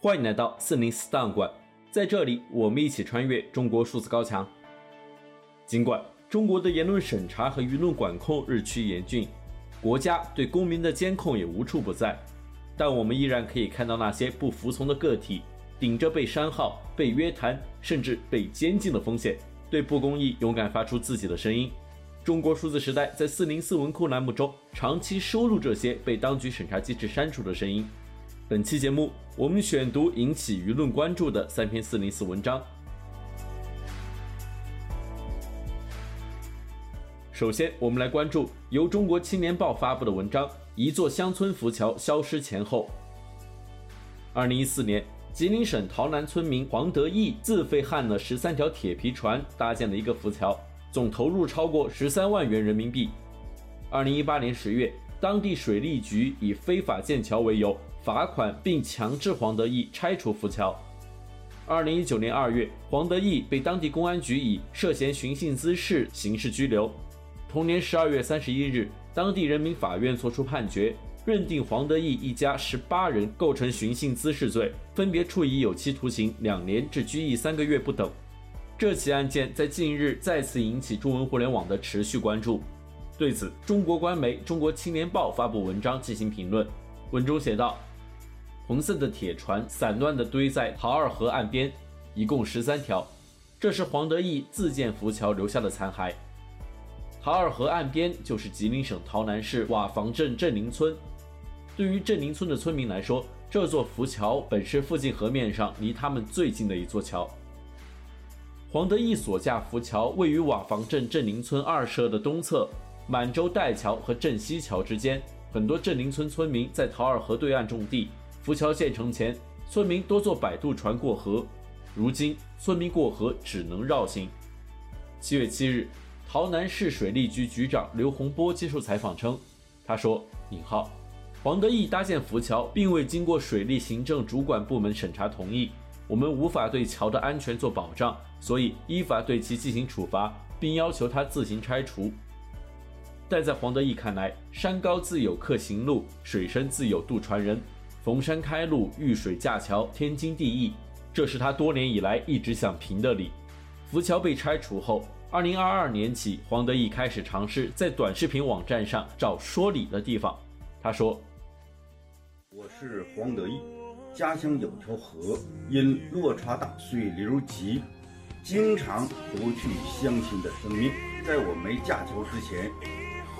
欢迎来到四零四档案馆，在这里，我们一起穿越中国数字高墙。尽管中国的言论审查和舆论管控日趋严峻，国家对公民的监控也无处不在，但我们依然可以看到那些不服从的个体，顶着被删号、被约谈，甚至被监禁的风险，对不公义勇敢发出自己的声音。中国数字时代在四零四文库栏目中长期收录这些被当局审查机制删除的声音。本期节目，我们选读引起舆论关注的三篇四零四文章。首先，我们来关注由中国青年报发布的文章《一座乡村浮桥消失前后》。二零一四年，吉林省洮南村民黄德义自费焊了十三条铁皮船，搭建了一个浮桥。总投入超过十三万元人民币。二零一八年十月，当地水利局以非法建桥为由罚款，并强制黄德义拆除浮桥。二零一九年二月，黄德义被当地公安局以涉嫌寻衅滋事刑事拘留。同年十二月三十一日，当地人民法院作出判决，认定黄德义一家十八人构成寻衅滋事罪，分别处以有期徒刑两年至拘役三个月不等。这起案件在近日再次引起中文互联网的持续关注。对此，中国官媒《中国青年报》发布文章进行评论。文中写道：“红色的铁船散乱地堆在桃二河岸边，一共十三条，这是黄德义自建浮桥留下的残骸。桃二河岸边就是吉林省洮南市瓦房镇镇宁村。对于镇宁村的村民来说，这座浮桥本是附近河面上离他们最近的一座桥。”黄德义所架浮桥位于瓦房镇镇宁村二社的东侧，满洲岱桥和镇西桥之间。很多镇宁村村民在桃二河对岸种地。浮桥建成前，村民多坐摆渡船过河。如今，村民过河只能绕行。七月七日，洮南市水利局局长刘洪波接受采访称：“他说，引号，黄德义搭建浮桥并未经过水利行政主管部门审查同意。”我们无法对桥的安全做保障，所以依法对其进行处罚，并要求他自行拆除。但在黄德义看来，山高自有客行路，水深自有渡船人。逢山开路，遇水架桥，天经地义。这是他多年以来一直想评的理。浮桥被拆除后，二零二二年起，黄德义开始尝试在短视频网站上找说理的地方。他说：“我是黄德义。”家乡有条河，因落差大，水流急，经常夺去乡亲的生命。在我没架桥之前，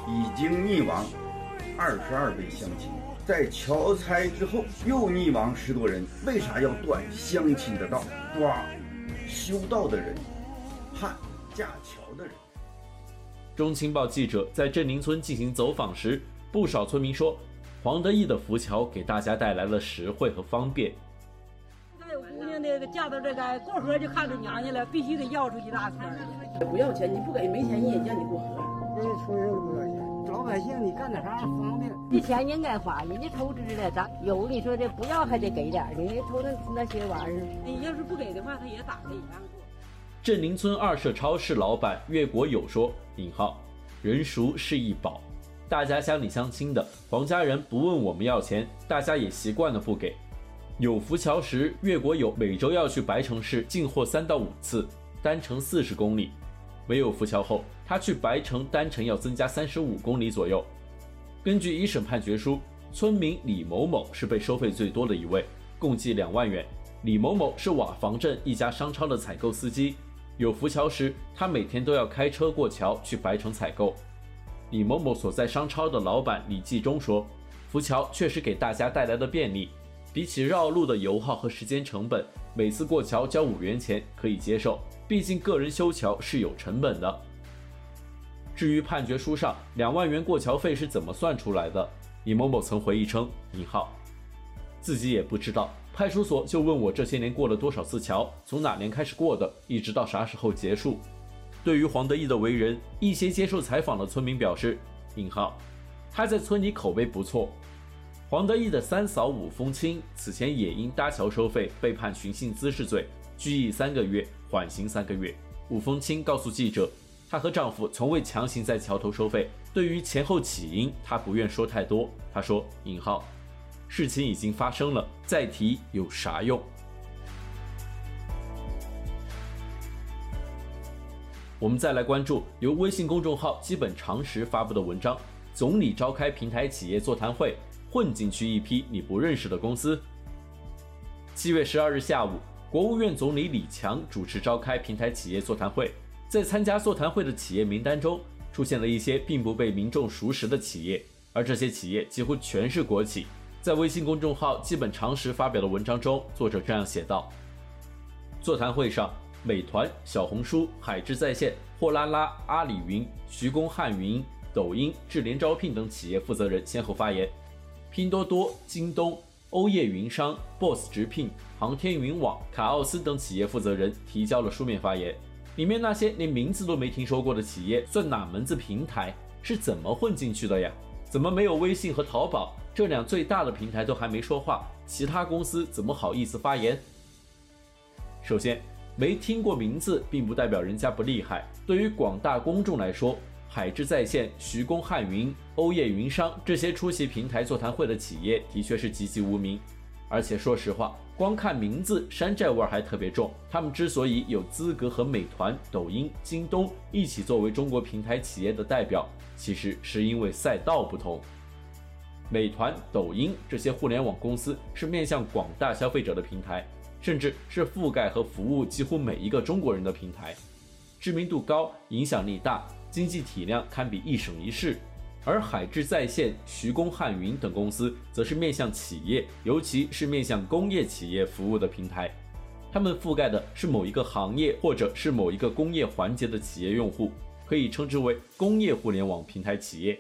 已经溺亡二十二位乡亲。在桥拆之后，又溺亡十多人。为啥要断乡亲的道，抓修道的人，判架桥的人？中青报记者在镇宁村进行走访时，不少村民说。黄德义的浮桥给大家带来了实惠和方便。这姑娘的嫁到这个过河就看着娘家了，必须得要出一大圈去。不要钱，你不给没钱，人也叫你过河。人家村老百姓你干点啥方便？这钱应该花，人家投资的，咱有你说的不要还得给点，人家投那那些玩意儿，你要是不给的话，他也打的一样做。镇宁村二社超市老板岳国友说：“引号，人熟是一宝。”大家乡里乡亲的，黄家人不问我们要钱，大家也习惯了不给。有浮桥时，岳国友每周要去白城市进货三到五次，单程四十公里；没有浮桥后，他去白城单程要增加三十五公里左右。根据一审判决书，村民李某某是被收费最多的一位，共计两万元。李某某是瓦房镇一家商超的采购司机，有浮桥时，他每天都要开车过桥去白城采购。李某某所在商超的老板李继忠说：“浮桥确实给大家带来了便利，比起绕路的油耗和时间成本，每次过桥交五元钱可以接受。毕竟个人修桥是有成本的。”至于判决书上两万元过桥费是怎么算出来的，李某某曾回忆称：“，自己也不知道，派出所就问我这些年过了多少次桥，从哪年开始过的，一直到啥时候结束。”对于黄德义的为人，一些接受采访的村民表示：“引号，他在村里口碑不错。”黄德义的三嫂武风清此前也因搭桥收费被判寻衅滋事罪，拘役三个月，缓刑三个月。武风清告诉记者，她和丈夫从未强行在桥头收费。对于前后起因，她不愿说太多。她说：“引号，事情已经发生了，再提有啥用？我们再来关注由微信公众号“基本常识”发布的文章：总理召开平台企业座谈会，混进去一批你不认识的公司。七月十二日下午，国务院总理李强主持召开平台企业座谈会，在参加座谈会的企业名单中，出现了一些并不被民众熟识的企业，而这些企业几乎全是国企。在微信公众号“基本常识”发表的文章中，作者这样写道：座谈会上。美团、小红书、海智在线、货拉拉、阿里云、徐工汉云、抖音、智联招聘等企业负责人先后发言，拼多多、京东、欧业云商、Boss 直聘、航天云网、卡奥斯等企业负责人提交了书面发言。里面那些连名字都没听说过的企业，算哪门子平台？是怎么混进去的呀？怎么没有微信和淘宝这两最大的平台都还没说话，其他公司怎么好意思发言？首先。没听过名字，并不代表人家不厉害。对于广大公众来说，海智在线、徐工汉云、欧业云商这些出席平台座谈会的企业，的确是籍籍无名。而且说实话，光看名字，山寨味儿还特别重。他们之所以有资格和美团、抖音、京东一起作为中国平台企业的代表，其实是因为赛道不同。美团、抖音这些互联网公司是面向广大消费者的平台。甚至是覆盖和服务几乎每一个中国人的平台，知名度高，影响力大，经济体量堪比一省一市。而海智在线、徐工汉云等公司则是面向企业，尤其是面向工业企业服务的平台，他们覆盖的是某一个行业或者是某一个工业环节的企业用户，可以称之为工业互联网平台企业。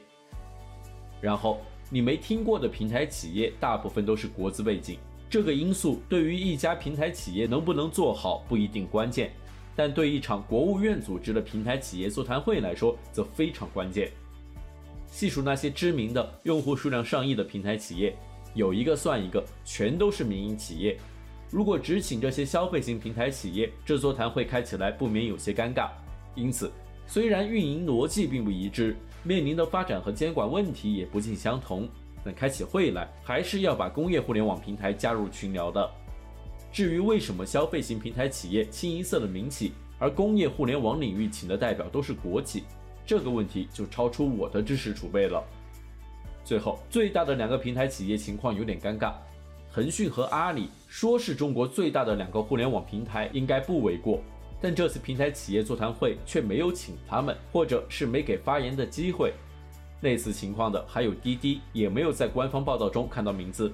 然后你没听过的平台企业，大部分都是国资背景。这个因素对于一家平台企业能不能做好不一定关键，但对一场国务院组织的平台企业座谈会来说则非常关键。细数那些知名的、用户数量上亿的平台企业，有一个算一个，全都是民营企业。如果只请这些消费型平台企业，这座谈会开起来不免有些尴尬。因此，虽然运营逻辑并不一致，面临的发展和监管问题也不尽相同。但开起会来，还是要把工业互联网平台加入群聊的。至于为什么消费型平台企业清一色的民企，而工业互联网领域请的代表都是国企，这个问题就超出我的知识储备了。最后，最大的两个平台企业情况有点尴尬，腾讯和阿里说是中国最大的两个互联网平台，应该不为过。但这次平台企业座谈会却没有请他们，或者是没给发言的机会。类似情况的还有滴滴，也没有在官方报道中看到名字。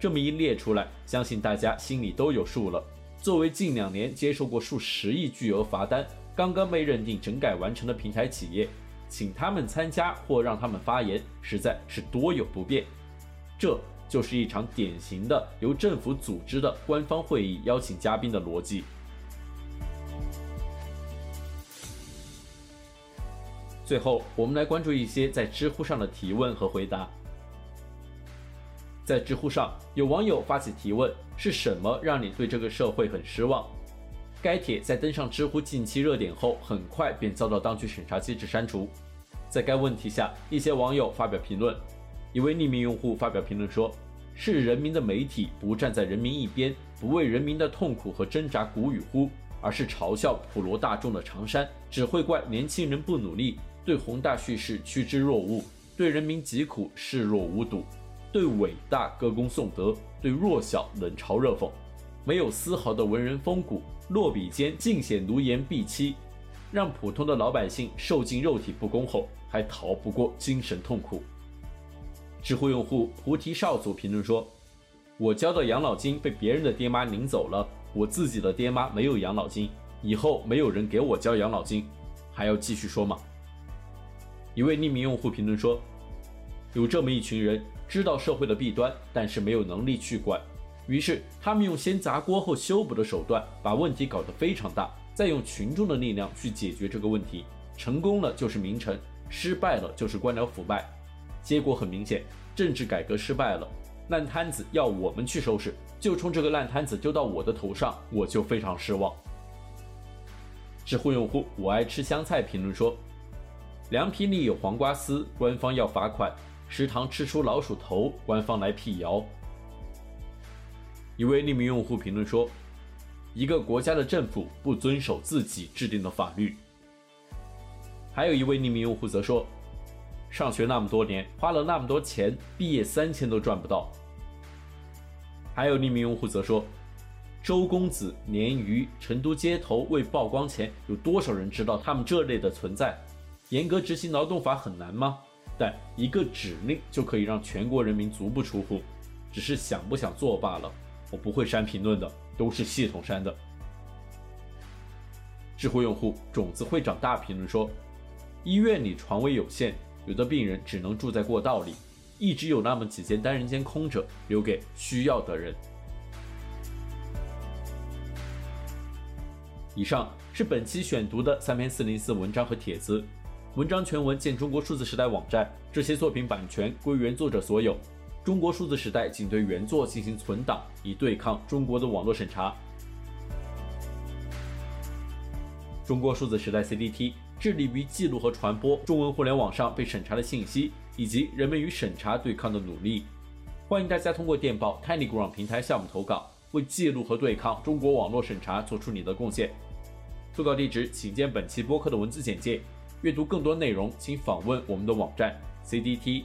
这么一列出来，相信大家心里都有数了。作为近两年接受过数十亿巨额罚单、刚刚被认定整改完成的平台企业，请他们参加或让他们发言，实在是多有不便。这就是一场典型的由政府组织的官方会议邀请嘉宾的逻辑。最后，我们来关注一些在知乎上的提问和回答。在知乎上，有网友发起提问：“是什么让你对这个社会很失望？”该帖在登上知乎近期热点后，很快便遭到当局审查机制删除。在该问题下，一些网友发表评论。一位匿名用户发表评论说：“是人民的媒体不站在人民一边，不为人民的痛苦和挣扎鼓与呼，而是嘲笑普罗大众的长衫，只会怪年轻人不努力。”对宏大叙事趋之若鹜，对人民疾苦视若无睹，对伟大歌功颂德，对弱小冷嘲热讽，没有丝毫的文人风骨，落笔间尽显奴颜婢妻，让普通的老百姓受尽肉体不公后，还逃不过精神痛苦。知乎用户菩提少祖评论说：“我交的养老金被别人的爹妈领走了，我自己的爹妈没有养老金，以后没有人给我交养老金，还要继续说吗？”一位匿名用户评论说：“有这么一群人，知道社会的弊端，但是没有能力去管，于是他们用先砸锅后修补的手段，把问题搞得非常大，再用群众的力量去解决这个问题。成功了就是名臣，失败了就是官僚腐败。结果很明显，政治改革失败了，烂摊子要我们去收拾，就冲这个烂摊子丢到我的头上，我就非常失望。”知乎用户我爱吃香菜评论说。凉皮里有黄瓜丝，官方要罚款；食堂吃出老鼠头，官方来辟谣。一位匿名用户评论说：“一个国家的政府不遵守自己制定的法律。”还有一位匿名用户则说：“上学那么多年，花了那么多钱，毕业三千都赚不到。”还有匿名用户则说：“周公子、鲶鱼、成都街头未曝光前，有多少人知道他们这类的存在？严格执行劳动法很难吗？但一个指令就可以让全国人民足不出户，只是想不想做罢了。”我不会删评论的，都是系统删的。知乎用户种子会长大评论说：“医院里床位有限，有的病人只能住在过道里，一直有那么几间单人间空着，留给需要的人。”以上是本期选读的三篇四零四文章和帖子，文章全文见中国数字时代网站。这些作品版权归原作者所有。中国数字时代仅对原作进行存档，以对抗中国的网络审查。中国数字时代 CDT 致力于记录和传播中文互联网上被审查的信息，以及人们与审查对抗的努力。欢迎大家通过电报 TinyGround 平台项目投稿，为记录和对抗中国网络审查做出你的贡献。投稿地址请见本期播客的文字简介。阅读更多内容，请访问我们的网站 cdt.media。